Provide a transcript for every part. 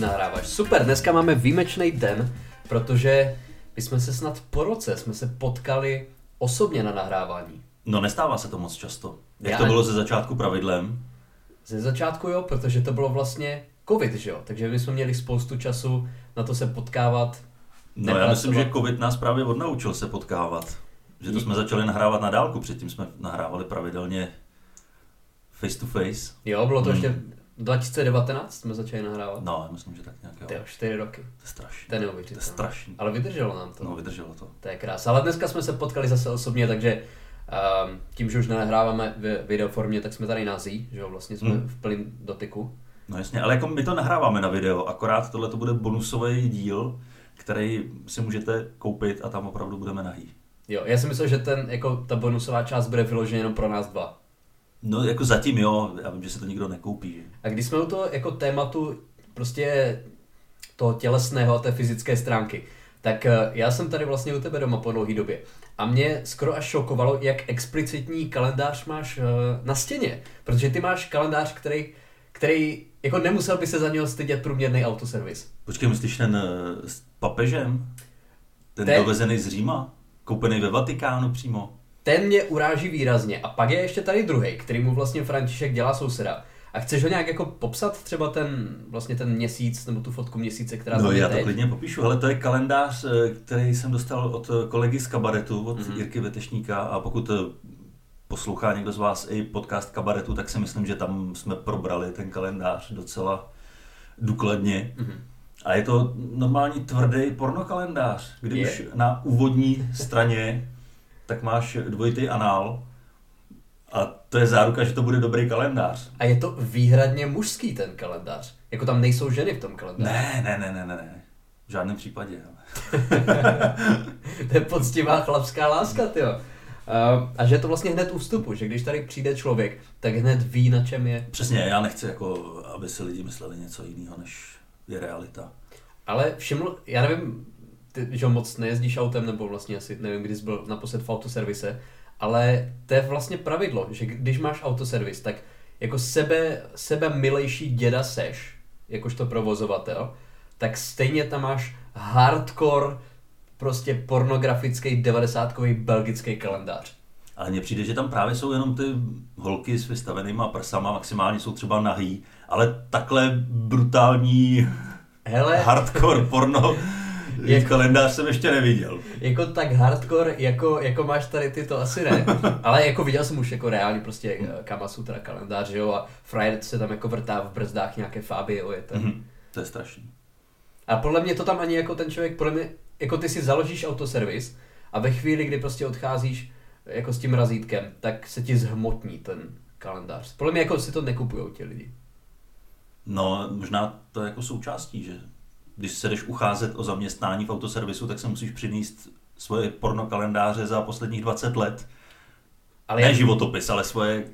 Nahráváš. Super, dneska máme výjimečný den, protože my jsme se snad po roce jsme se potkali osobně na nahrávání. No nestává se to moc často. Jak Já to ani- bylo ze začátku pravidlem? Ze začátku jo, protože to bylo vlastně covid, že jo? Takže my jsme měli spoustu času na to se potkávat. No já myslím, že covid nás právě odnaučil se potkávat. Že to jsme začali nahrávat na dálku, předtím jsme nahrávali pravidelně face to face. Jo, bylo to Hmm. ještě 2019 jsme začali nahrávat. No, já myslím, že tak nějak jo. Ty jo, čtyři roky. To je strašný. To je To je neuvěřitelné. strašný. Ale vydrželo nám to. No, vydrželo to. To je krása. Ale dneska jsme se potkali zase osobně, takže um, tím, že už nenahráváme v videoformě, tak jsme tady nazí, že jo, vlastně jsme Hmm. v plném dotyku. No jasně, ale jako my to nahráváme na video, akorát tohle to bude bonusový díl, který si můžete koupit a tam opravdu budeme nahý. Jo, já si myslím, že ten, jako ta bonusová část bude vyloženě jenom pro nás dva. No jako zatím jo, já vím, že se to nikdo nekoupí. Že? A když jsme u toho jako tématu prostě toho tělesného a té fyzické stránky, tak eh, já jsem tady vlastně u tebe doma po dlouhé době. A mě skoro až šokovalo, jak explicitní kalendář máš eh, na stěně. Protože ty máš kalendář, který, který jako nemusel by se za něho stydět průměrný autoservis. Počkej, myslíš ten eh, s papežem? Ten Ten- dovezený z Říma? Koupený ve Vatikánu přímo? Ten mě uráží výrazně. A pak je ještě tady druhý, který mu vlastně František dělá souseda. A chceš ho nějak jako popsat třeba ten, vlastně ten měsíc, nebo tu fotku měsíce, která No já to teď? klidně popíšu, ale to je kalendář, eh, který jsem dostal od kolegy z kabaretu, od Mhm. mm-hmm. Jirky Vetešníka a pokud eh, poslouchá někdo z vás i podcast kabaretu, tak si myslím, že tam jsme probrali ten kalendář docela důkladně. Mhm. A je to normální tvrdý pornokalendář, kdy Je. už na úvodní straně tak máš dvojitý anál a to je záruka, že to bude dobrý kalendář. A je to výhradně mužský ten kalendář. Jako tam nejsou ženy v tom kalendáři. Ne, ne, ne, ne, ne, ne. V žádném případě. to je poctivá chlapská láska, ty A že je to vlastně hned u vstupu, že když tady přijde člověk, tak hned ví, na čem je. Přesně, já nechci, jako, aby si lidi mysleli něco jiného, než je realita. Ale všiml, já nevím, ty, že moc nejezdíš autem, nebo vlastně asi nevím, kdy jsi byl naposled v autoservise, ale to je vlastně pravidlo, že když máš autoservis, tak jako sebe, sebe milejší děda seš, jakožto provozovatel, tak stejně tam máš hardcore, prostě pornografický 90 belgický kalendář. Ale mně přijde, že tam právě jsou jenom ty holky s vystavenýma prsama, maximálně jsou třeba nahý, ale takhle brutální Hele, hardcore porno Jak- kalendář jsem ještě neviděl. jako tak hardcore, jako, jako máš tady ty, to asi ne. Ale jako viděl jsem už jako reálně prostě eh, Kama Sutra kalendář, že jo, a frajer se tam jako vrtá v brzdách nějaké Fabio, je to. Mhm, to je strašný. A podle mě to tam ani jako ten člověk, podle mě, jako ty si založíš autoservis a ve chvíli, kdy prostě odcházíš jako s tím razítkem, tak se ti zhmotní ten kalendář. Podle mě jako si to nekupujou ti lidi. No, možná to je jako součástí, že když se jdeš ucházet o zaměstnání v autoservisu, tak se musíš přinést svoje pornokalendáře za posledních 20 let. Ale ne jak, životopis, ale svoje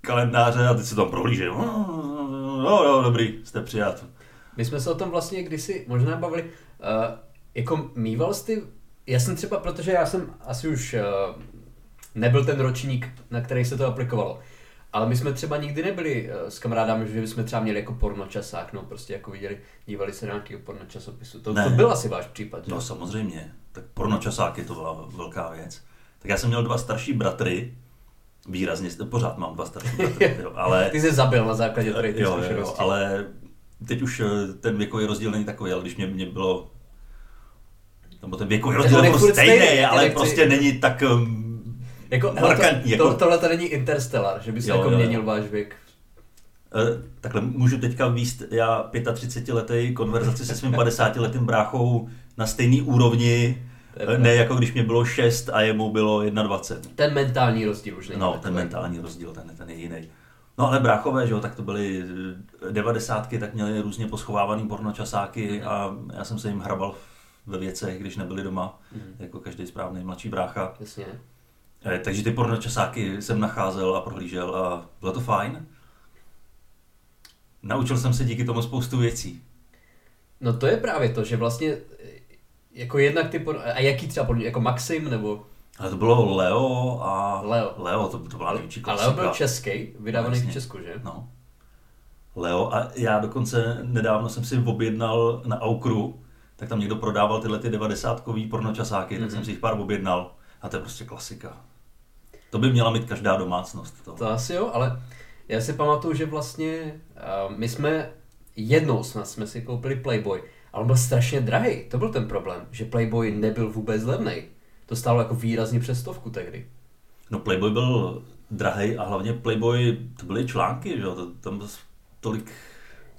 kalendáře a teď se tam prohlíže. Jo, jo, dobrý, jste přijat. my jsme se o tom vlastně kdysi možná bavili, uh, jako mýval jsi ty, já jsem třeba, protože já jsem asi už uh, nebyl ten ročník, na který se to aplikovalo, ale my jsme třeba nikdy nebyli uh, s kamarádami, že bychom třeba měli jako pornočasák, no prostě jako viděli, dívali se na nějakého pornočasopisu. To, Ne. to byl asi váš případ, že? No samozřejmě, tak pornočasáky to byla velká věc. Tak já jsem měl dva starší bratry, výrazně, pořád mám dva starší bratry, jo, ale... Ty jsi zabil na základě tady těch jo, jo, jo, zkušeností. ale teď už eh, ten věkový rozdíl není takový, ale když mě, mě bylo nebo ten věkový rozdíl je furt stejný, stejný, ale nechci- prostě není tak um, Jako, markantní. to, jako, to, tohle to není Interstellar, že by se Jo, jako jo, jo. měnil váš věk. Eh, Takhle můžu teďka výst já 35 letý konverzaci se svým 50 letým bráchou na stejný úrovni, eh, ne jako když mě bylo 6 a jemu bylo 21. Ten mentální rozdíl už není No, ten mentální rozdíl, ten, ten je jiný. No ale bráchové, že jo, tak to byly eh, devadesátky, tak měli různě poschovávaný pornočasáky Mhm. a já jsem se jim hrabal ve věcech, když nebyli doma, Mhm. jako každý správný mladší brácha. Jasně. Eh, Takže ty pornočasáky jsem nacházel a prohlížel a bylo to fajn. Naučil jsem se díky tomu spoustu věcí. No to je právě to, že vlastně eh, jako jednak ty por... A jaký třeba podle jako Maxim nebo... Ale to bylo Leo a... Leo. Leo, to, to byla největší Ale klasika. on byl český, vydávaný Jasně. v Česku, že? No. Leo a já dokonce nedávno jsem si objednal na Aukru, tak tam někdo prodával tyhle ty 90-kový pornočasáky, mm-hmm. tak Mhm. jsem si jich pár objednal a to je prostě klasika. To by měla mít každá domácnost. To. To asi jo, ale já si pamatuju, že vlastně uh, my jsme jednou snad jsme si koupili Playboy, ale on byl strašně drahý. To byl ten problém, že Playboy nebyl vůbec levný. To stálo jako výrazně přes stovku tehdy. No Playboy byl drahý a hlavně Playboy, to byly články, že jo, to, tam tolik,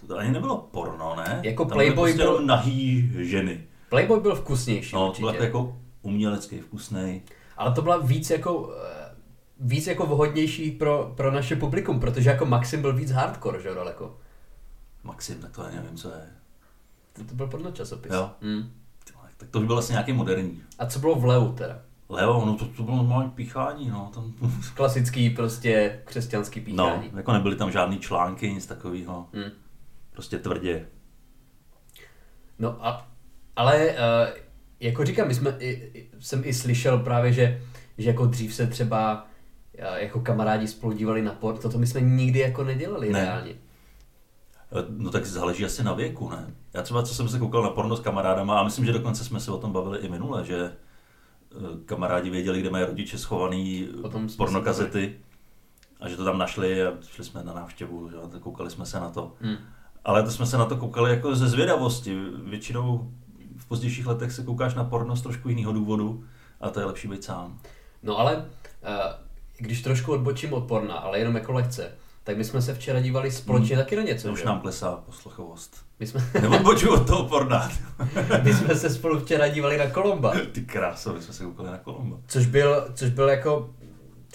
to ani nebylo porno, ne? Jako tam Playboy prostě byl- jenom nahý ženy. Playboy byl vkusnější No, to určitě. byl jako umělecký, vkusný. Ale to byla víc jako eh, víc jako vhodnější pro, pro naše publikum, protože jako Maxim byl víc hardcore, že jo, daleko. Maxim, tak to ani nevím, co je. To, to byl porno časopis. Jo. Mm. Tak to už bylo vlastně nějaký moderní. A co bylo v Leu teda? Leo, no to, to bylo normální píchání, no. Tam, Klasický prostě křesťanský no, píchání. jako nebyly tam žádný články, nic takového. Mm. Prostě tvrdě. No a, ale uh, jako říkám, my jsme, i, jsem i slyšel právě, že, že jako dřív se třeba jako kamarádi spolu dívali na porno, toto my jsme nikdy jako nedělali Ne. reálně. E, No tak záleží asi na věku, ne? Já třeba, co jsem se koukal na porno s kamarádama, a myslím, že dokonce jsme se o tom bavili i minule, že e, kamarádi věděli, kde mají rodiče schovaný jsme pornokazety a že to tam našli a šli jsme na návštěvu, že? tak koukali jsme se na to. Hmm. Ale to jsme se na to koukali jako ze zvědavosti. Většinou v pozdějších letech se koukáš na porno z trošku jiného důvodu a to je lepší být sám. No ale uh, když trošku odbočím od porna, ale jenom jako lehce, tak my jsme se včera dívali společně taky na něco, To už že? nám klesá posluchovost. My jsme, Neodbočuji od toho porna. my jsme se spolu včera dívali na Kolomba, Ty kráso, my jsme se koukali na Kolombo. což byl, což byl jako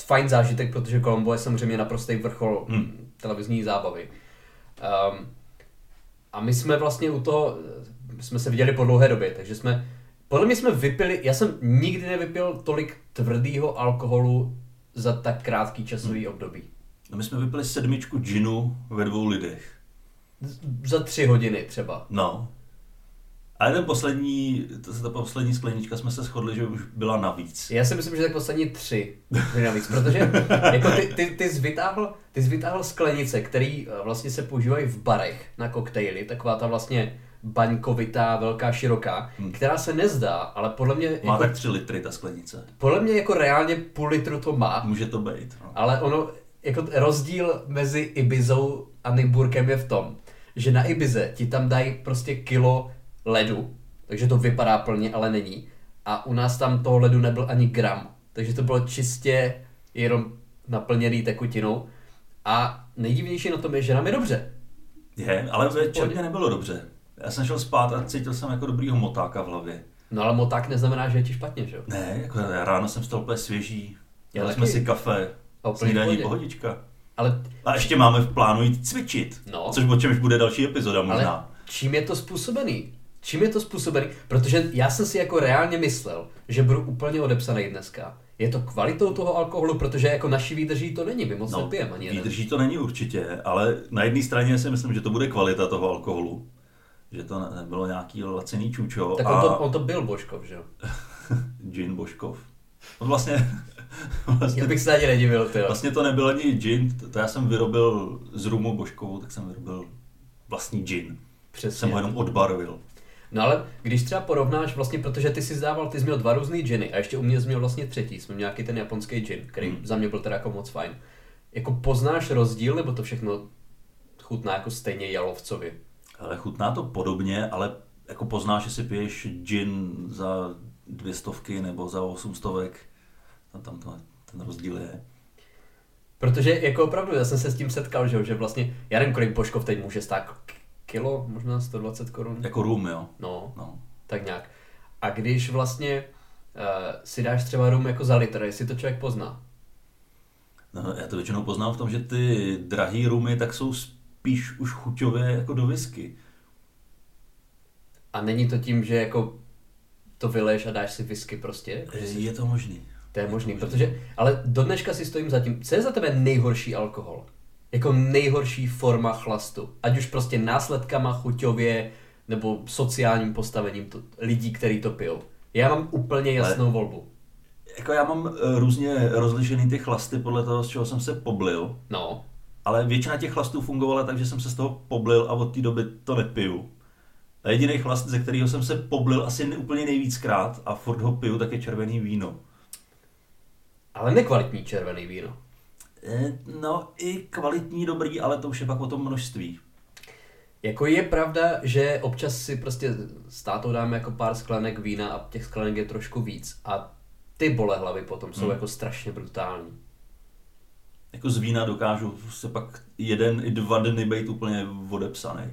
fajn zážitek, protože Kolombo je samozřejmě naprostý vrchol Hmm. hmm. televizní zábavy. Um, a my jsme vlastně u toho, jsme se viděli po dlouhé době, takže jsme, podle mě jsme vypili, já jsem nikdy nevypil tolik tvrdého alkoholu za tak krátký časový Hmm. období. No my jsme vypili sedmičku džinu ve dvou lidech. Z- Za tři hodiny třeba. No. A jeden poslední, to, ta poslední sklenička jsme se shodli, že už byla navíc. Já si myslím, že tak poslední tři navíc, protože jako ty, ty, ty, jsi vytáhl, ty jsi vytáhl sklenice, které vlastně se používají v barech na koktejly, taková ta vlastně baňkovitá, velká, široká, Hmm. která se nezdá, ale podle mě, Má jako, tak tři litry ta sklenice. podle mě jako reálně půl litru to má, Může to být. No. ale ono, jako rozdíl mezi Ibizou a Nymburkem je v tom, že na Ibize ti tam dají prostě kilo ledu, takže to vypadá plně, ale není. A u nás tam toho ledu nebyl ani gram. Takže to bylo čistě jenom naplněný tekutinou. A nejdivnější na tom je, že nám je dobře. Je, ale pohodě. mě nebylo dobře. Já jsem šel spát a cítil jsem jako dobrýho motáka v hlavě. No ale moták neznamená, že je ti špatně, že jo? Ne, jako já ráno jsem vstal úplně svěží. Já Dali jsme si kafe, snídaní pohodička. Ale, A ještě máme v plánu jít cvičit. No. Což o čemž bude další epizoda možná. ale čím je to způsobený? Čím je to způsobený? Protože já jsem si jako reálně myslel, že budu úplně odepsaný dneska. Je to kvalitou toho alkoholu, protože jako naší výdrží to není, my moc no, nepijeme ani jeden. výdrží to není určitě, ale na jedné straně si myslím, že to bude kvalita toho alkoholu. Že to ne- nebylo nějaký laciný čučo Tak a on to, on to byl Božkov, že jo? gin Božkov. On vlastně, vlastně, Já bych se ani nedivil, ty vlastně to nebyl ani gin, to, to já jsem vyrobil z rumu Božkovu, tak jsem vyrobil vlastní gin. Přesně. Jsem ho jenom odbarvil. No ale když třeba porovnáš vlastně, protože ty jsi zdával, ty jsi měl dva různý giny a ještě u mě jsi měl vlastně třetí, jsme měl nějaký ten japonský gin, který Hmm. za mě byl teda jako moc fajn. Jako poznáš rozdíl, nebo to všechno chutná jako stejně jalovcově? Ale chutná to podobně, ale jako poznáš, že si piješ gin za dvě stovky nebo za osm stovek. Tam, tam to, ten rozdíl je. Protože jako opravdu, já jsem se s tím setkal, že, že vlastně, já nevím, kolik Božkov teď může stát, kilo, možná 120 korun, Jako rum, jo. no, No. tak nějak. A když vlastně uh, si dáš třeba rum jako za litr, jestli to člověk pozná. no. Já to většinou poznám v tom, že ty drahý rumy tak jsou spíš už chuťově jako do whisky. A není to tím, že jako to vyleješ a dáš si whisky prostě? Jako, Je to možný. To je možný, protože, ale do dneška si stojím za tím, co je za tebe nejhorší alkohol? Jako nejhorší forma chlastu. Ať už prostě následkama, chuťově, nebo sociálním postavením to, lidí, kteří to pijou. Já mám úplně jasnou volbu. Jako já mám eh, různě rozlišený ty chlasty podle toho, z čeho jsem se poblil. No, ale většina těch chlastů fungovala tak, že jsem se z toho poblil a od té doby to nepiju. A jediný chlast, ze kterého jsem se poblil asi úplně nejvíckrát a furt ho piju, tak je červený víno. Ale nekvalitní červený víno. E, no i kvalitní, dobrý, ale to už je pak o tom množství. Jako je pravda, že občas si prostě s tátou dáme jako pár sklenek vína a těch sklenek je trošku víc. A ty bolehlavy potom jsou Hmm. jako strašně brutální. Jako z vína dokážu se pak jeden i dva dny být úplně odepsaný.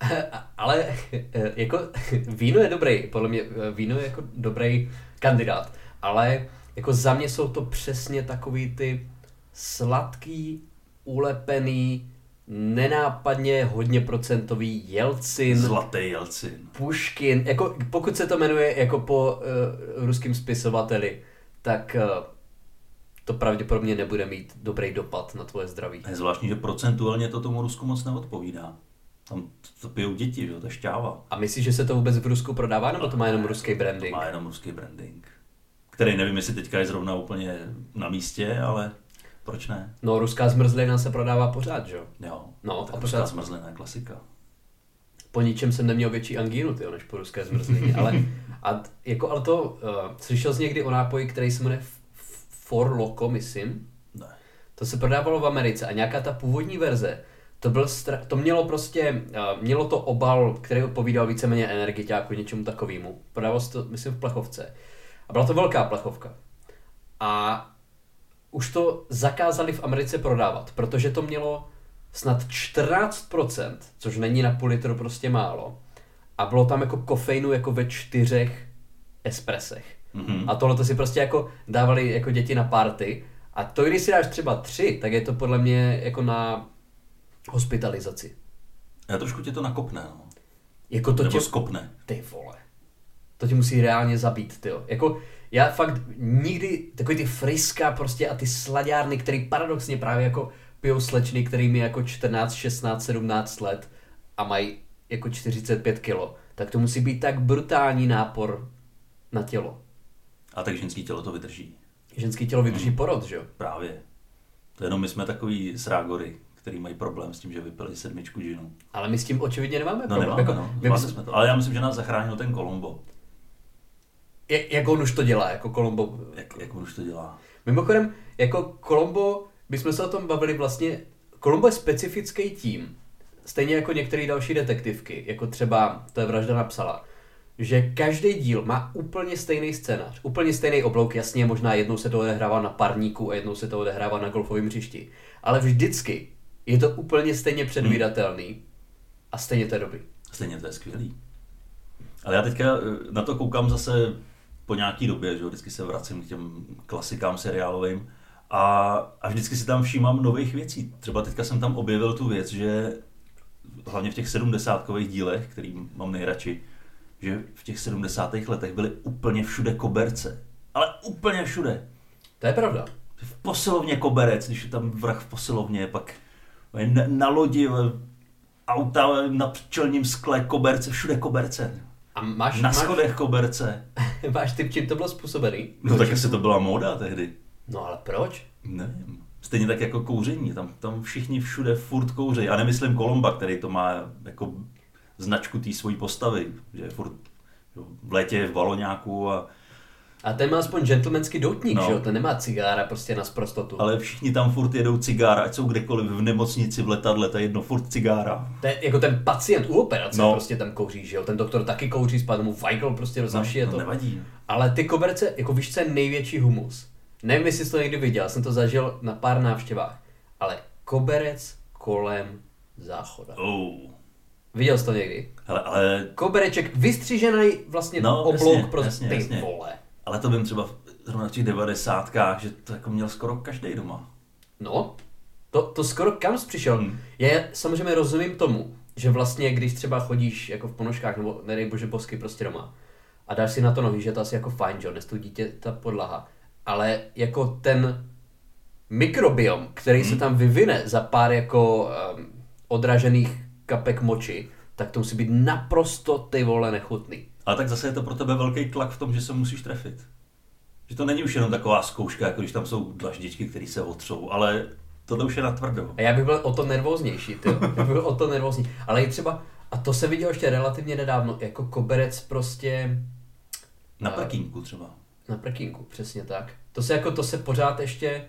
Ale eh, jako víno je dobrý, podle mě eh, víno je jako dobrý kandidát, ale jako za mě jsou to přesně takový ty sladký, ulepený, nenápadně hodně procentový Jelcin, Zlatý Jelcin. Puškin, jako pokud se to jmenuje jako po uh, ruským spisovateli, tak uh, to pravděpodobně nebude mít dobrý dopad na tvoje zdraví. Je zvláštní, že procentuálně to tomu Rusku moc neodpovídá. Tam to pijou děti, že? jo, to je šťáva. A myslíš, že se to vůbec v Rusku prodává, nebo to má jenom ruský To branding? má jenom ruský branding. Který nevím, jestli teďka je zrovna úplně na místě, ale proč ne? No, ruská zmrzlina se prodává pořád, že jo? Jo, No, tak a ruská pořád- zmrzlina je klasika. Po ničem jsem neměl větší angínu, tyjo, než po ruské zmrzlině. Ale, a, jako, ale to, uh, slyšel jsi někdy o nápoji, který se jmenuje For Loco, myslím? Ne. To se prodávalo v Americe a nějaká ta původní verze, to, byl stra- to mělo prostě, uh, mělo to obal, který odpovídal víceméně energiťáku, něčemu takovému. Prodávalo se to, myslím, v plechovce. A byla to velká plechovka. A už to zakázali v Americe prodávat, protože to mělo snad 14%, což není na půl litru prostě málo. A bylo tam jako kofeinu jako ve čtyřech espresech. Mhm. A tohle to si prostě jako dávali jako děti na party. A to, když si dáš třeba tři, tak je to podle mě jako na hospitalizaci. Já trošku tě to nakopne, no. Jako to Nebo tě... skopne. Ty vole. To tě musí reálně zabít, ty Jako, já fakt nikdy, takový ty friska prostě a ty slaďárny, který paradoxně právě jako pijou slečny, kterým je jako 14, 16, 17 let a mají jako 45 kilo, tak to musí být tak brutální nápor na tělo. A tak ženský tělo to vydrží. Ženský tělo vydrží porod, že jo? Právě. To jenom my jsme takový srágory, který mají problém s tím, že vypili sedmičku džinu. Ale my s tím očividně nemáme No problém. nemáme, jako, no. my jsme, to. Ale já myslím, že nás zachránil ten Kolombo. jak, jak on už to dělá, jako Colombo. Jak, jak on už to dělá. Mimochodem, jako Colombo, my jsme se o tom bavili vlastně, Colombo je specifický tím, stejně jako některé další detektivky, jako třeba, to je vražda napsala, že každý díl má úplně stejný scénář, úplně stejný oblouk, jasně, možná jednou se to odehrává na parníku a jednou se to odehrává na golfovém hřišti, ale vždycky je to úplně stejně předvídatelný a stejně to je dobrý. Stejně to je skvělý. Ale já teďka eh, na to koukám zase po nějaký době, že jo, vždycky se vracím k těm klasikám seriálovým a, a vždycky si tam všímám nových věcí. Třeba teďka jsem tam objevil tu věc, že hlavně v těch sedmdesátkových dílech, který mám nejradši, že v těch 70. letech byly úplně všude koberce. Ale úplně všude. To je pravda. V posilovně koberec, když je tam vrah v posilovně, pak na, na lodi, auta na čelním skle, koberce, všude koberce. A máš, Na máš, schodech koberce. máš typ, čím to bylo způsobený? No tak asi to byla móda tehdy. No ale proč? Nevím. Stejně tak jako kouření, tam, tam všichni všude furt kouří. A nemyslím Kolomba, který to má jako značku té svojí postavy, že je furt jo, v létě je v baloňáku a A ten má aspoň gentlemanský doutník, No. no. že jo? Ten nemá cigára prostě na sprostotu. Ale... všichni tam furt jedou cigára, ať jsou kdekoliv v nemocnici, v letadle, to je jedno furt cigára. To je jako ten pacient u operace No. no. prostě tam kouří, že jo? Ten doktor taky kouří, spadne mu Weigl prostě rozašije no, to. nevadí. Ale ty koberce, jako víš, co je největší humus? Nevím, jestli jsi to někdy viděl, jsem to zažil na pár návštěvách. Ale koberec kolem záchoda. Oh. Viděl jsi to někdy? Hele, ale, Kobereček vystřížený vlastně No, oblouk jasně, pro jasně, ty jasně. vole. ale to vím třeba v- zrovna v těch devadesátkách, že to jako měl skoro každý doma. No, to, to skoro kam jsi přišel. Hmm. Já samozřejmě rozumím tomu, že vlastně když třeba chodíš jako v ponožkách nebo nedej bože bosky prostě doma a dáš si na to nohy, že to asi jako fajn, že jo, nestudí tě ta podlaha. Ale jako ten mikrobiom, který Hmm. se tam vyvine za pár jako um, odražených kapek moči, tak to musí být naprosto ty vole nechutný. Ale tak zase je to pro tebe velký tlak v tom, že se musíš trefit. Že to není už jenom taková zkouška, jako když tam jsou dlaždičky, které se otřou, ale tohle už je natvrdo. A já bych byl o to nervóznější, ty. Já bych byl o to nervózní. Ale i třeba, a to se vidělo ještě relativně nedávno, jako koberec prostě Na A- parkíngu třeba. na prkinku, přesně tak. To se jako, to se pořád ještě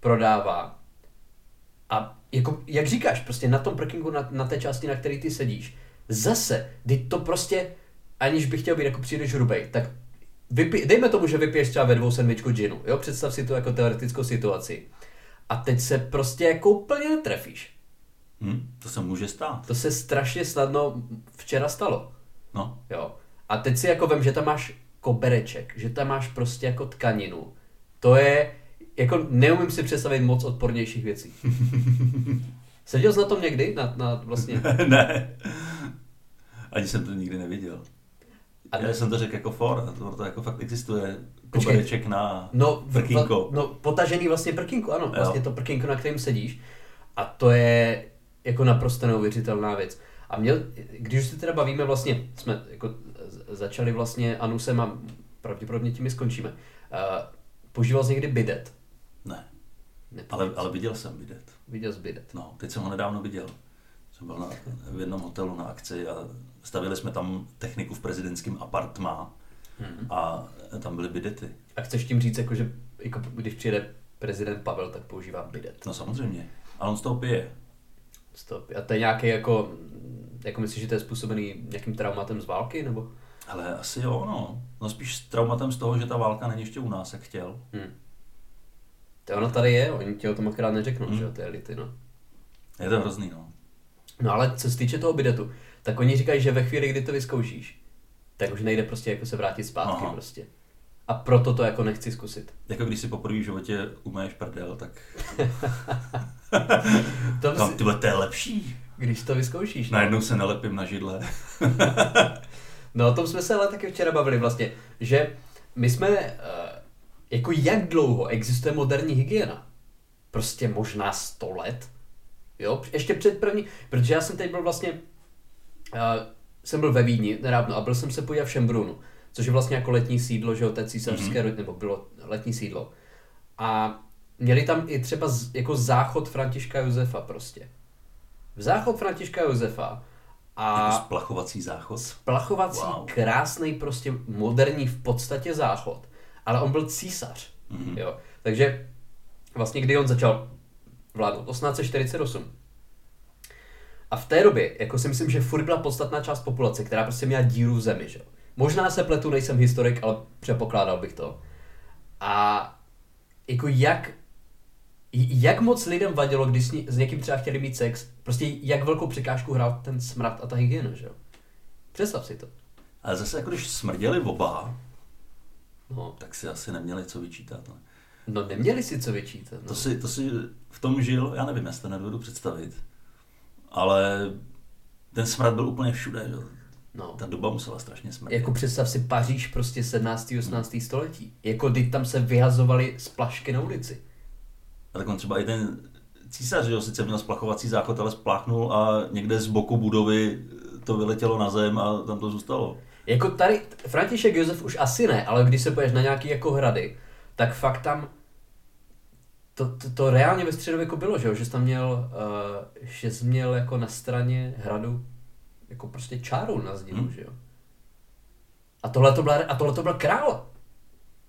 prodává. A jako, jak říkáš, prostě na tom parkingu, na, na té části, na které ty sedíš, zase, kdy to prostě, aniž bych chtěl být jako příliš hrubej, tak vypij, dejme tomu, že vypiješ třeba ve dvou sedmičku ginu, jo, představ si to jako teoretickou situaci. A teď se prostě jako úplně netrefíš. Hm? To se může stát. To se strašně snadno včera stalo. No. Jo. A teď si jako vem, že tam máš kobereček, že tam máš prostě jako tkaninu. To je, jako neumím si představit moc odpornějších věcí. Seděl jsi na tom někdy? Na, na vlastně... ne. Ani jsem to nikdy neviděl. A Já jsem to řekl jako for, a to, to jako fakt existuje. Kobereček na No, prkínko. No, potažený vlastně prkínku, ano. Jo. Vlastně to prkínko, na kterém sedíš. A to je jako naprosto neuvěřitelná věc. A měl, když už se teda bavíme vlastně, jsme jako začali vlastně Anusem a pravděpodobně tím i skončíme. Uh, používal jsi někdy bidet? Ale, ale viděl jsem vidět. Viděl jsi bidet. No, teď jsem ho nedávno viděl. Jsem byl na, v jednom hotelu na akci a stavili jsme tam techniku v prezidentském apartmá Hmm. a tam byly bidety. A chceš tím říct, jako, že jako, když přijede prezident Pavel, tak používá bidet. No samozřejmě. Ale on z toho pije. Stop. A to je nějaký jako, jako myslíš, že to je způsobený nějakým traumatem z války, nebo? Ale asi jo, no. No spíš s traumatem z toho, že ta válka není ještě u nás, jak chtěl. Hmm. To ono tady je, oni ti o tom akorát neřeknou, Hmm. že jo, ty elity, no. Je to hrozný, no. No ale co se týče toho bidetu, tak oni říkají, že ve chvíli, kdy to vyzkoušíš, tak už nejde prostě jako se vrátit zpátky Aha. prostě. A proto to jako nechci zkusit. Jako když si poprvé v životě umeješ prdel, tak To tam si, tyhle, to je lepší. když to vyzkoušíš. No. Najednou se nalepím na židle. No o tom jsme se ale taky včera bavili vlastně, že my jsme, eh, jako jak dlouho existuje moderní hygiena? Prostě možná 100 let? Jo, ještě před první, protože já jsem teď byl vlastně, uh, jsem byl ve Vídni nedávno a byl jsem se podívat v Šembrunu, což je vlastně jako letní sídlo, že jo, té císařské, mm-hmm. nebo bylo letní sídlo. A měli tam i třeba z, jako záchod Františka Josefa prostě. Záchod Františka Josefa a Jako splachovací záchod. splachovací. Wow. krásný, prostě moderní v podstatě záchod. Ale on byl císař. Mhm. Jo. Takže vlastně kdy on začal vládnout? 1848. A v té době, jako si myslím, že furt byla podstatná část populace, která prostě měla díru v zemi, že jo. Možná se pletu, nejsem historik, ale předpokládal bych to. A jako jak, jak moc lidem vadilo, když s, ní, s někým třeba chtěli mít sex, prostě jak velkou překážku hrál ten smrad a ta hygiena, že jo. Představ si to. Ale zase jako když smrděli oba, No, tak si asi neměli co vyčítat. Ne? no neměli si co vyčítat. No. To, si, to si v tom žil, já nevím, já si to nedovedu představit. Ale ten smrad byl úplně všude. Že? no. Ta doba musela strašně smrdět. Jako představ si Paříž prostě 17. 18. století. Jako když tam se vyhazovaly splašky na ulici. A tak on třeba i ten císař, že jo, sice měl splachovací záchod, ale spláchnul a někde z boku budovy to vyletělo na zem a tam to zůstalo. Jako tady, František Josef už asi ne, ale když se poješ na nějaký jako hrady, tak fakt tam to, to, to reálně ve středověku bylo, že jo, že jsi tam měl, uh, že jsi měl jako na straně hradu jako prostě čáru na zdi, Hmm. že jo. A tohle to, byla, a tohle to byl král.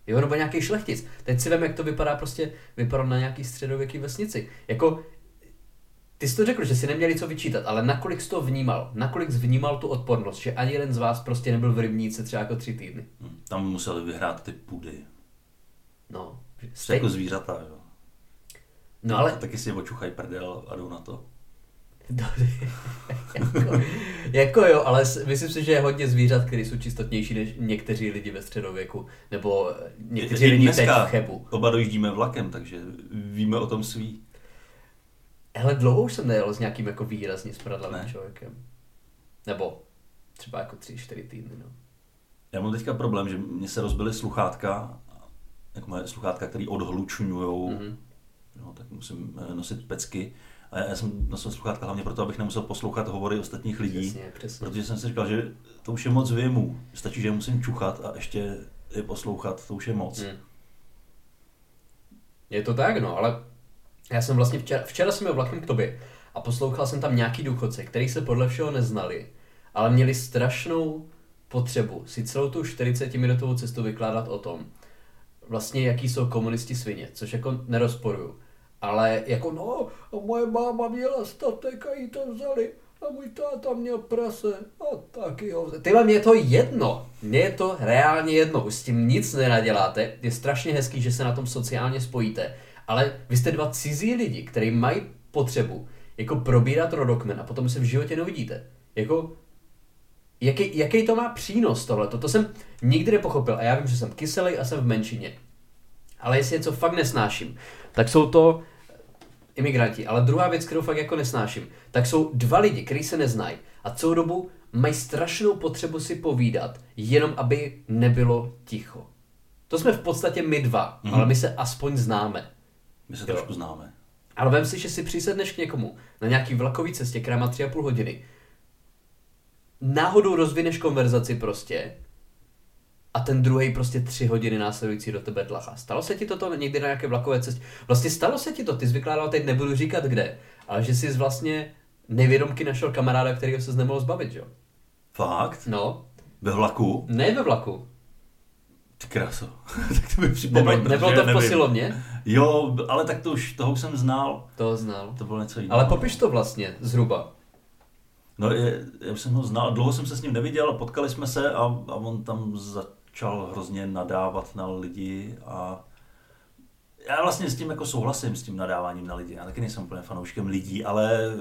Jo, nebo nějaký šlechtic. Teď si vem, jak to vypadá prostě, vypadalo na nějaký středověký vesnici. Jako, ty jsi to řekl, že si neměli co vyčítat, ale nakolik jsi to vnímal? Nakolik jsi vnímal tu odpornost, že ani jeden z vás prostě nebyl v rybníce třeba jako tři týdny? Hm, Tam museli vyhrát ty pudy. No, Jste jako zvířata, jo. no ale Taky si očuchají prdel a jdou na to. jako, jako jo, ale myslím si, že je hodně zvířat, které jsou čistotnější než někteří lidi ve středověku, nebo eh, někteří lidi teď v Chebu. Oba dojíždíme vlakem, takže víme o tom svý. Hele, dlouho už jsem nejel s nějakým jako výrazně spradlavým Ne. člověkem. Nebo třeba jako tři, čtyři týdny, no. Já mám teďka problém, že mě se rozbily sluchátka, jako moje sluchátka, které odhlučňujou, mm-hmm. Mhm. no, tak musím eh, nosit pecky. A já, já jsem nosil sluchátka hlavně proto, abych nemusel poslouchat hovory ostatních lidí. Přesně, přesně. Protože jsem si říkal, že to už je moc věmu. Stačí, že musím čuchat a ještě je poslouchat, to už je moc. Hmm. Je to tak, no, ale Já jsem vlastně včera, včera jsem byl vlakem k tobě a poslouchal jsem tam nějaký důchodce, který se podle všeho neznali, ale měli strašnou potřebu si celou tu 40-minutovou cestu vykládat o tom, vlastně jaký jsou komunisti svině, což jako nerozporuju. Ale jako no, a moje máma měla statek a jí to vzali a můj táta měl prase a taky ho vzali. Tyhle, mě je to jedno. Mně je to reálně jedno. Už s tím nic nenaděláte. Je strašně hezký, že se na tom sociálně spojíte. Ale vy jste dva cizí lidi, kteří mají potřebu jako probírat rodokmen a potom se v životě neuvidíte. Jako, jaký, jaký to má přínos tohle? To jsem nikdy nepochopil a já vím, že jsem kyselý a jsem v menšině. Ale jestli něco fakt nesnáším, tak jsou to imigranti. Ale druhá věc, kterou fakt jako nesnáším, tak jsou dva lidi, kteří se neznají a celou dobu mají strašnou potřebu si povídat, jenom aby nebylo ticho. To jsme v podstatě my dva, mm-hmm. ale my se aspoň známe. My se jo. trošku známe. Ale vem si, že si přisedneš k někomu na nějaký vlakový cestě, která má tři a půl hodiny. Náhodou rozvineš konverzaci prostě a ten druhý prostě tři hodiny následující do tebe tlacha. Stalo se ti toto někdy na nějaké vlakové cestě? Vlastně stalo se ti to, ty jsi vykládal, teď nebudu říkat kde, ale že jsi vlastně nevědomky našel kamaráda, kterého se nemohl zbavit, jo? Fakt? No. Ve vlaku? Ne ve vlaku. Ty kraso. tak to mi připomeň, Nebylo, nebylo to v posilovně? Jo, ale tak to už, toho už jsem znal. To znal. To bylo něco jiného. Ale popiš to vlastně, zhruba. No, je, já už jsem ho znal, dlouho jsem se s ním neviděl, potkali jsme se a, a on tam začal hrozně nadávat na lidi a já vlastně s tím jako souhlasím, s tím nadáváním na lidi. Já taky nejsem úplně fanouškem lidí, ale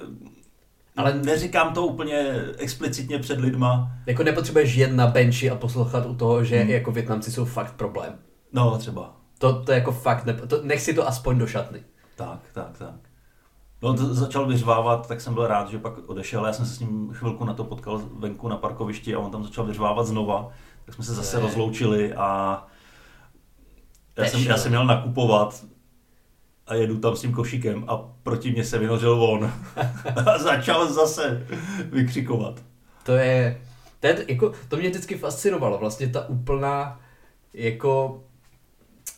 ale neříkám to úplně explicitně před lidma. Jako nepotřebuješ jet na benchi a poslouchat u toho, že hmm. jako Větnamci jsou fakt problém. No, třeba. To, to jako fakt, ne, to, nech si to aspoň do šatny. Tak, tak, tak. No, to začal vyřvávat, tak jsem byl rád, že pak odešel. Já jsem se s ním chvilku na to potkal venku na parkovišti a on tam začal vyřvávat znova. Tak jsme se zase je. rozloučili a já jsem, já jsem měl nakupovat a jedu tam s tím košíkem a proti mě se vynořil on a začal zase vykřikovat. To je, to, je, jako, to mě vždycky fascinovalo, vlastně ta úplná jako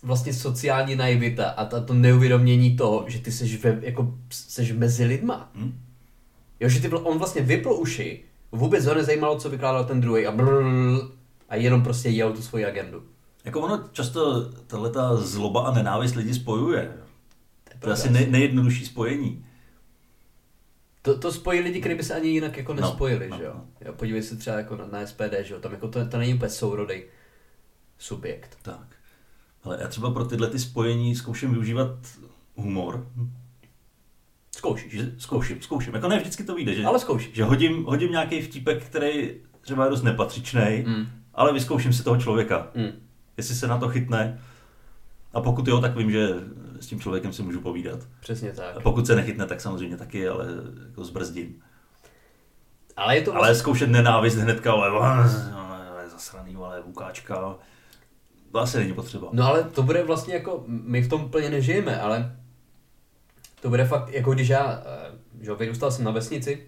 vlastně sociální naivita a ta, to neuvědomění toho, že ty seš, ve, jako, seš mezi lidma. Hmm? Jo, že ty, on vlastně vypl uši, vůbec ho nezajímalo, co vykládal ten druhý a brrr, a jenom prostě jel tu svoji agendu. Jako ono často tato zloba a nenávist lidi spojuje. To je asi nej, nejjednodušší spojení. To, to spojí lidi, kteří by se ani jinak jako no, nespojili, no, že jo? No. jo? Podívej se třeba jako na, na SPD, že jo? Tam jako to, to není úplně sourodej subjekt. Tak. Ale já třeba pro tyhle ty spojení zkouším využívat humor. Zkoušíš? Že, zkouším, zkouším. Jako ne vždycky to vyjde, že, ale zkoušíš. že hodím, hodím nějaký vtípek, který třeba je dost nepatřičný, mm. ale vyzkouším si toho člověka. Mm. Jestli se na to chytne. A pokud jo, tak vím, že s tím člověkem si můžu povídat. Přesně tak. A pokud se nechytne, tak samozřejmě taky, ale jako zbrzdím. Ale je to vlastně... Ale zkoušet nenávist hnedka, ale zasraný, ale vukáčka, to asi není potřeba. No ale to bude vlastně jako, my v tom úplně nežijeme, ale to bude fakt, jako když já, eh, že vyrůstal jsem na vesnici,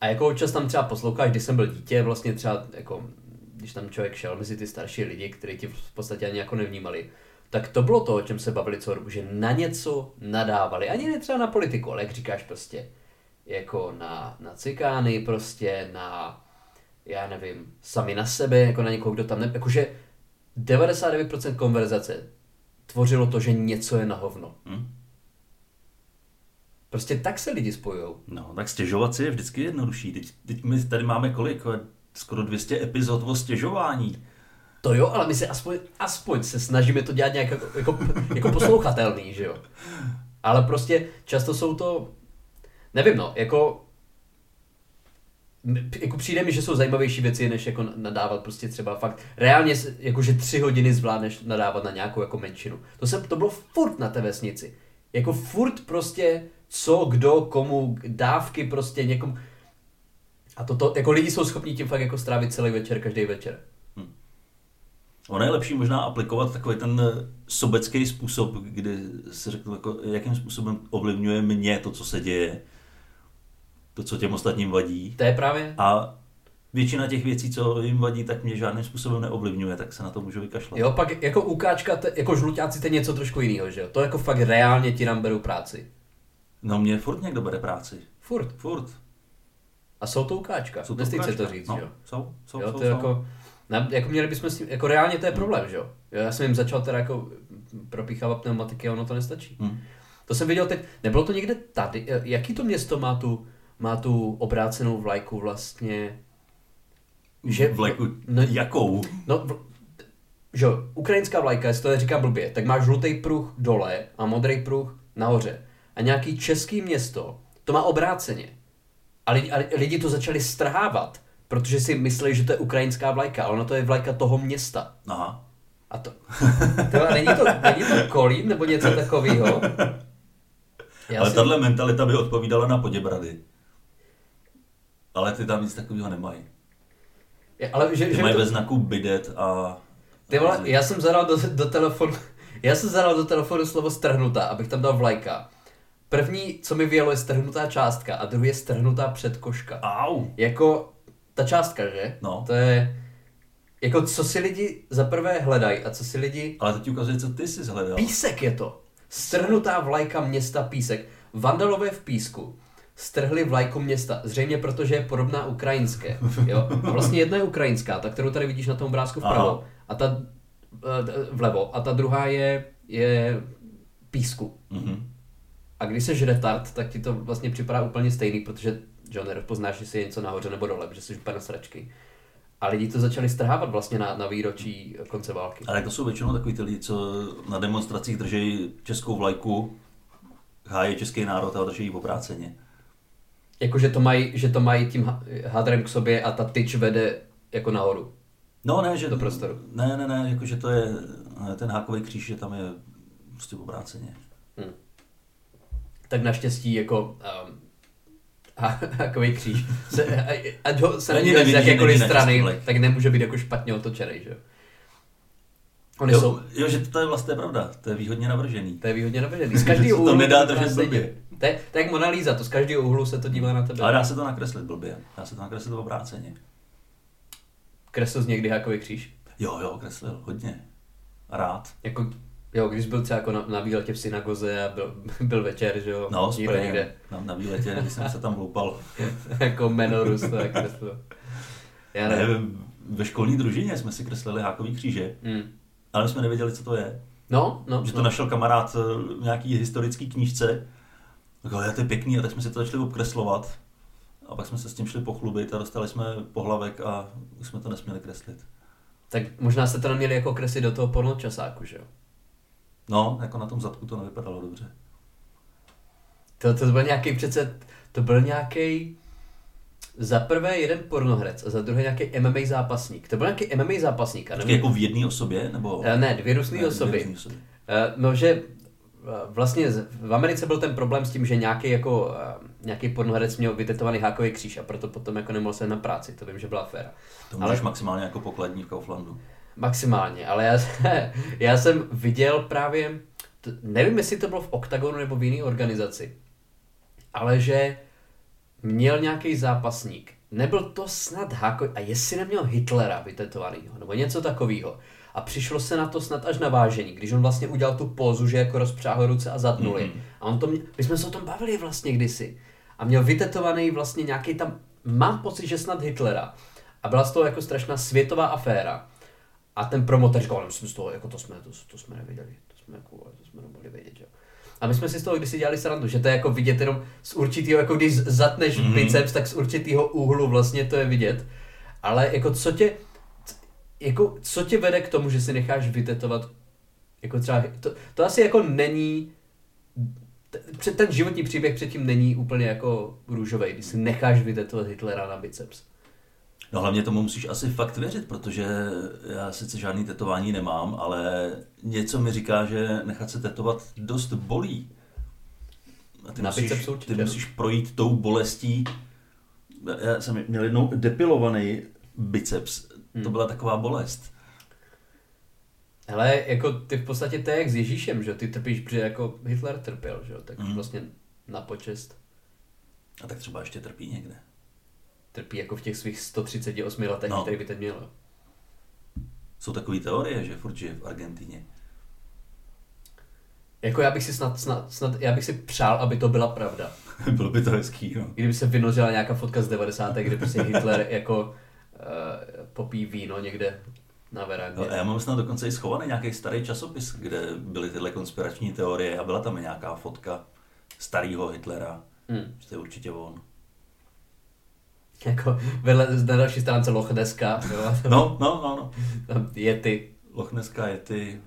a jako občas tam třeba posloucháš, když jsem byl dítě, vlastně třeba jako, když tam člověk šel mezi ty starší lidi, kteří ti v podstatě ani jako nevnímali, tak to bylo to, o čem se bavili co že na něco nadávali, ani ne třeba na politiku, ale jak říkáš prostě, jako na, na cikány prostě, na, já nevím, sami na sebe, jako na někoho, kdo tam ne, jakože 99% konverzace tvořilo to, že něco je na hovno. Hmm. Prostě tak se lidi spojují. No, tak stěžovat si je vždycky jednodušší. Teď, teď my tady máme kolik? Skoro 200 epizod o stěžování. To jo, ale my se aspoň, aspoň se snažíme to dělat nějak jako, jako, jako poslouchatelný, že jo. Ale prostě často jsou to, nevím no, jako, jako přijde mi, že jsou zajímavější věci, než jako nadávat prostě třeba fakt, reálně, jakože tři hodiny zvládneš nadávat na nějakou jako menšinu. To, jsem, to bylo furt na té vesnici. Jako furt prostě co, kdo, komu, dávky prostě někomu. A to, to, jako lidi jsou schopni tím fakt jako strávit celý večer, každý večer. Ono je lepší možná aplikovat takový ten sobecký způsob, kdy se řekl, jako, jakým způsobem ovlivňuje mě to, co se děje, to, co těm ostatním vadí. To je právě. A většina těch věcí, co jim vadí, tak mě žádným způsobem neovlivňuje, tak se na to můžu vykašlat. Jo, pak jako ukáčka, te, jako žlutáci, to je něco trošku jiného, že jo? To jako fakt reálně ti nám berou práci. No mě furt někdo bere práci. Furt. Furt. A jsou to ukáčka. Jsou to ukážka. to říct, no, jo? Jsou, jsou, jo, jsou, to jsou. jako, na, jako měli bychom s tím, jako reálně to je problém, že jo? Já jsem jim začal teda jako propíchávat pneumatiky a ono to nestačí. Hm. To jsem viděl teď, nebylo to někde tady, eh, jaký to město má tu, má tu obrácenou vlajku vlastně? Že- Vlajku no- jakou? No, v, že jo, ukrajinská vlajka, jestli to neříkám blbě, tak má žlutý pruh dole a modrý pruh nahoře. A nějaký český město to má obráceně. A lidi, a lidi to začali strhávat, protože si mysleli, že to je ukrajinská vlajka, ale ono to je vlajka toho města. Aha. A to, to není, to není to Kolín nebo něco takového? Ale tahle mentalita by odpovídala na Poděbrady. Ale ty tam nic takového nemají. ale že, Ty že mají to, ve znaku bidet a... Ty vole, já jsem zadal do, do telefonu, já jsem zadal do telefonu slovo strhnutá, abych tam dal vlajka. První, co mi vyjelo, je strhnutá částka a druhý je strhnutá předkoška. Au. Jako ta částka, že? No. To je, jako co si lidi za prvé hledají a co si lidi... Ale teď ukazuje, co ty jsi zhledal. Písek je to. Strhnutá vlajka města Písek. Vandalové v Písku strhli vlajku města, zřejmě protože je podobná ukrajinské. Jo? A vlastně jedna je ukrajinská, ta, kterou tady vidíš na tom obrázku vpravo, Aha. a ta eh, vlevo, a ta druhá je, je Písku. Mhm. A když se retard, tak ti to vlastně připadá úplně stejný, protože že nerozpoznáš, jestli je něco nahoře nebo dole, protože jsi úplně na sračky. A lidi to začali strhávat vlastně na, na výročí konce války. Ale to jsou většinou takový ty lidi, co na demonstracích drží českou vlajku, hájí český národ a drží ji obráceně. Jako, že to mají, že to mají tím ha- hadrem k sobě a ta tyč vede jako nahoru. No ne, že Do prostoru. Ne, ne, ne, jakože to je ne, ten hákový kříž, že tam je prostě obráceně. Hm. Tak naštěstí jako um, takový kříž. Se, a- ať ho se nevíde z jakékoliv není strany, tak nemůže být jako špatně otočený, že jo. Oni Jo, jsou, jo, že to je vlastně pravda, to je výhodně navržený. to je výhodně navržený. Z každého To úhlu nedá to vypadá držet stejně. blbě. To je, to je jak Mona Lisa, to z každého úhlu se to dívá na tebe. Ale dá se to nakreslit blbě, dá se to nakreslit obráceně. Kresl z někdy hákový kříž. Jo, jo, kreslil, hodně. Rád. Jako, jo, když byl třeba jako na, na výletě v synagoze a byl, byl večer, že jo, No, někde, někde, na, na výletě, když jsem se tam loupal. jako menorus to kreslil. Já Ne, nevím. ve školní družině jsme si kreslili hákový kříže, Hmm. ale jsme nevěděli, co to je. No, no, Že to no. našel kamarád eh, v nějaký historický knížce. Říkal, je to je pěkný, a tak jsme si to začali obkreslovat. A pak jsme se s tím šli pochlubit a dostali jsme pohlavek a už jsme to nesměli kreslit. Tak možná jste to neměli jako kreslit do toho pornočasáku, že jo? No, jako na tom zadku to nevypadalo dobře. To, to byl nějaký přece, to byl nějaký za prvé jeden pornohrec a za druhé nějaký MMA zápasník. To byl nějaký MMA zápasník, a nevím, jako v jedné osobě, nebo... Eh, ne, dvě různé osoby. dvě osoby. Eh, No, že eh, vlastně v Americe byl ten problém s tím, že nějaký jako nějaký pornoherec měl vytetovaný hákový kříž a proto potom jako nemohl se na práci, to vím, že byla aféra. To Ale- můžeš maximálně jako pokladní v Kauflandu. Maximálně, ale já, já jsem viděl právě, nevím, jestli to bylo v Octagonu nebo v jiné organizaci, ale že měl nějaký zápasník, nebyl to snad Háko, a jestli neměl Hitlera vytetovanýho, nebo něco takového. A přišlo se na to snad až na vážení, když on vlastně udělal tu pózu, že jako rozpřáhl ruce a zatnul je. Mhm. A on to mě, my jsme se o tom bavili vlastně kdysi. A měl vytetovaný vlastně nějaký tam, mám pocit, že snad Hitlera. A byla z toho jako strašná světová aféra. A ten promotor říkal, ale my jsme z toho, jako to jsme, to, to jsme neviděli, to jsme, jako, to jsme nemohli vědět, jo. A my jsme si z toho kdysi dělali srandu, že to je jako vidět jenom z určitého, jako když zatneš Mhm. mm-hmm. biceps, tak z určitého úhlu vlastně to je vidět. Ale jako co tě, jako co tě vede k tomu, že si necháš vytetovat, jako třeba, to, to asi jako není, ten životní příběh předtím není úplně jako růžový, když si necháš vytetovat Hitlera na biceps. No hlavně tomu musíš asi fakt věřit, protože já sice žádný tetování nemám, ale něco mi říká, že nechat se tetovat dost bolí. A ty, Na musíš, bicepsu určitě, ty musíš projít tou bolestí. Já jsem měl jednou depilovaný biceps. Hmm. To byla taková bolest. Hele, jako ty v podstatě to je jak s Ježíšem, že ty trpíš, protože jako Hitler trpěl, že jo? tak Mhm. vlastně na počest. A tak třeba ještě trpí někde. Trpí jako v těch svých 138 letech, No. který by teď měl. Jsou takové teorie, že furt žije v Argentině. Jako já bych si snad, snad, snad, já bych si přál, aby to byla pravda. Bylo by to hezký, no. Kdyby se vynořila nějaká fotka z 90. kde prostě Hitler jako uh, popí víno někde na verandě. No, a já mám snad dokonce i schovaný nějaký starý časopis, kde byly tyhle konspirační teorie a byla tam nějaká fotka starého Hitlera, Hmm. to je určitě on. Jako vedle na další stránce Loch Nesska, jo, No, no, no, no. tam Yeti, Loch Nesska, Yeti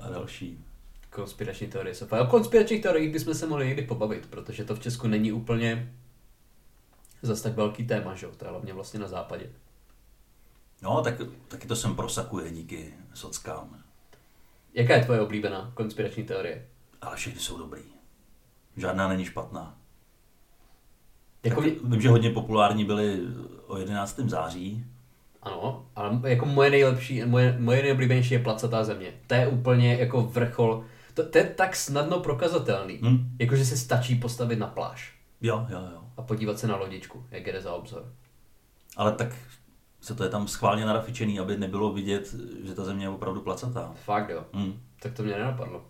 a další. konspirační teorie. jsou- O konspiračních teoriích bychom se mohli někdy pobavit, protože to v Česku není úplně zas tak velký téma, že jo, to je hlavně vlastně na západě. No, tak, taky to sem prosakuje díky sockám. Jaká je tvoje oblíbená konspirační teorie? Ale všechny jsou dobrý. Žádná není špatná. Jako vím, že hodně populární byly o 11. září. ano, ale jako moje nejlepší, moje, moje nejoblíbenější je placatá země. To je úplně jako vrchol, to, to je tak snadno prokazatelný, Hm? jakože se stačí postavit na pláž Jo, jo, jo. a podívat se na lodičku, jak jde za obzor. Ale tak se to je tam schválně narafičený, aby nebylo vidět, že ta země je opravdu placatá. Fakt jo, Hm. tak to mě nenapadlo.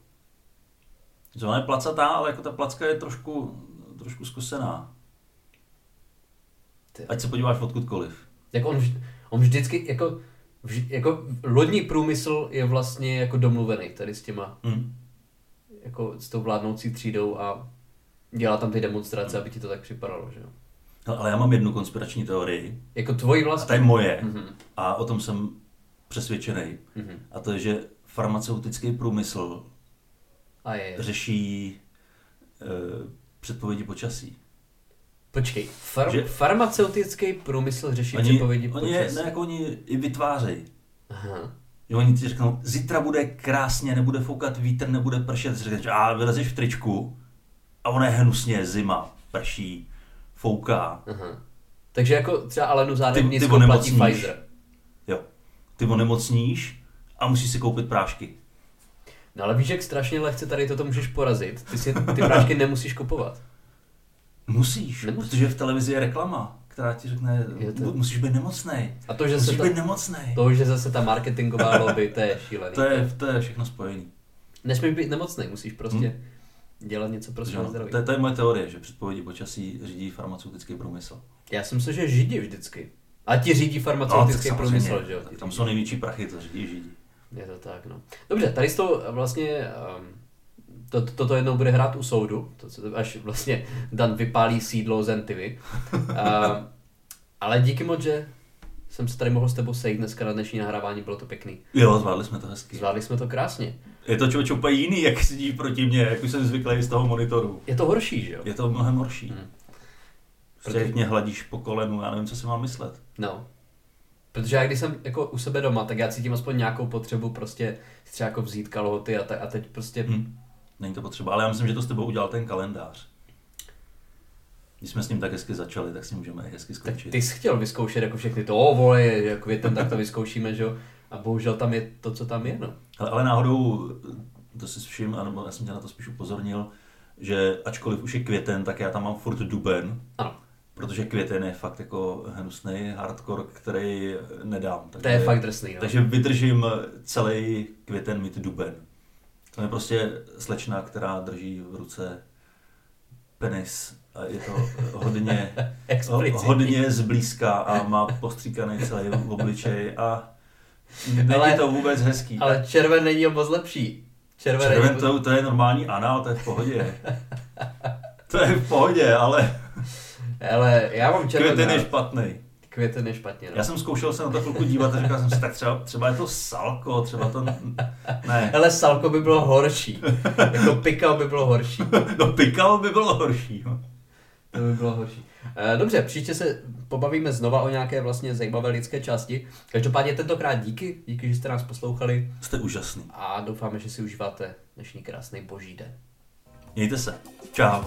Že ona je placatá, ale jako ta placka je trošku, trošku zkusená. Ty- Ať se podíváš odkudkoliv. Jak on, vž- on vždycky, jako, vž, jako lodní průmysl je vlastně jako domluvený tady s těma, Hm. jako s tou vládnoucí třídou a dělá tam ty demonstrace, aby ti to tak připadalo, že jo. No, ale já mám jednu konspirační teorii, Jako tvoji a ta vlastní. je moje, Mhm, a o tom jsem přesvědčený. mhm. A to je, že farmaceutický průmysl A je, je. řeší e, předpovědi počasí. Počkej, far, Že- farmaceutický průmysl řeší Oni, předpovědi oni, je, počasí. ne, jako oni i vytvářejí. Aha. Že oni ti řeknou, zítra bude krásně, nebude foukat vítr, nebude pršet. Řekneš, a vylezeš v tričku a ono je hnusně, zima, prší, fouká. Aha. Takže jako třeba Alenu Ty- Zádevnickou ty platí. Pfizer. Jo. Ty onemocníš a musíš si koupit prášky. No ale víš, jak strašně lehce tady toto můžeš porazit. Ty si ty prášky nemusíš kupovat. Musíš, Nemusíš. protože v televizi je reklama, která ti řekne, to- musíš být nemocný. A to, že se Musíš ta, být nemocný. to, že zase ta marketingová lobby, to je šílený. To je, to je všechno spojený. Nesmíš být nemocný, musíš prostě dělat něco pro své zdraví. To, je- to je moje teorie, že předpovědi počasí řídí farmaceutický průmysl. Já si myslím, že židi vždycky. A ti řídí farmaceutický tak průmysl, že jo? Tam jsou největší prachy, to řídí židi. Je to tak, no. Dobře, tady s tou vlastně, um, to, to, toto jednou bude hrát u soudu, to, až vlastně Dan vypálí sídlo Zentivy. Um, ale díky moc, že jsem se tady mohl s tebou sejít dneska na dnešní nahrávání, bylo to pěkný. Jo, zvládli jsme to hezky. Zvládli jsme to krásně. Je to člověk úplně jiný, jak sedí proti mně, jak už jsem zvyklý z toho monitoru. Je to horší, že jo? Je to mnohem horší. Hmm. Prostě jak mě hladíš po kolenu, já nevím, co si mám myslet. No. Protože já když jsem jako u sebe doma, tak já cítím aspoň nějakou potřebu prostě třeba jako vzít kalhoty a, ta, a teď prostě Hm. Není to potřeba, ale já myslím, že to s tebou udělal ten kalendář. Když jsme s ním tak hezky začali, tak si můžeme hezky Tak skončit. ty jsi chtěl vyzkoušet jako všechny to, o vole, je květen, tak to vyzkoušíme, že jo? A bohužel tam je to, co tam je, no. Ale, ale náhodou, to si všim, anebo já jsem tě na to spíš upozornil, že ačkoliv už je květen, tak já tam mám furt duben, Ano, protože květen je fakt jako hnusný hardcore, který nedám. to je fakt drsný, no. Takže vydržím celý květen mít duben. To je prostě slečna, která drží v ruce penis a je to hodně, hodně zblízka a má postříkaný celý obličej a není Ale- to vůbec hezký. Ale červen není moc lepší. Červen, Červen to, to je normální anal, to je v pohodě. To je v pohodě, ale Ale já mám červen květen je špatný. Květen je špatně, no. Já jsem zkoušel se na to chvilku dívat a říkal jsem si, tak třeba, třeba je to salko, třeba to... Ne, Hele, salko by bylo horší. jako pikal by bylo horší. no pikal by bylo horší. To by bylo horší. Eh, Dobře, příště se pobavíme znova o nějaké vlastně zajímavé lidské části. Každopádně tentokrát díky, díky, že jste nás poslouchali Jste úžasný. a doufáme, že si užíváte dnešní krásný boží den. Mějte se. Čau.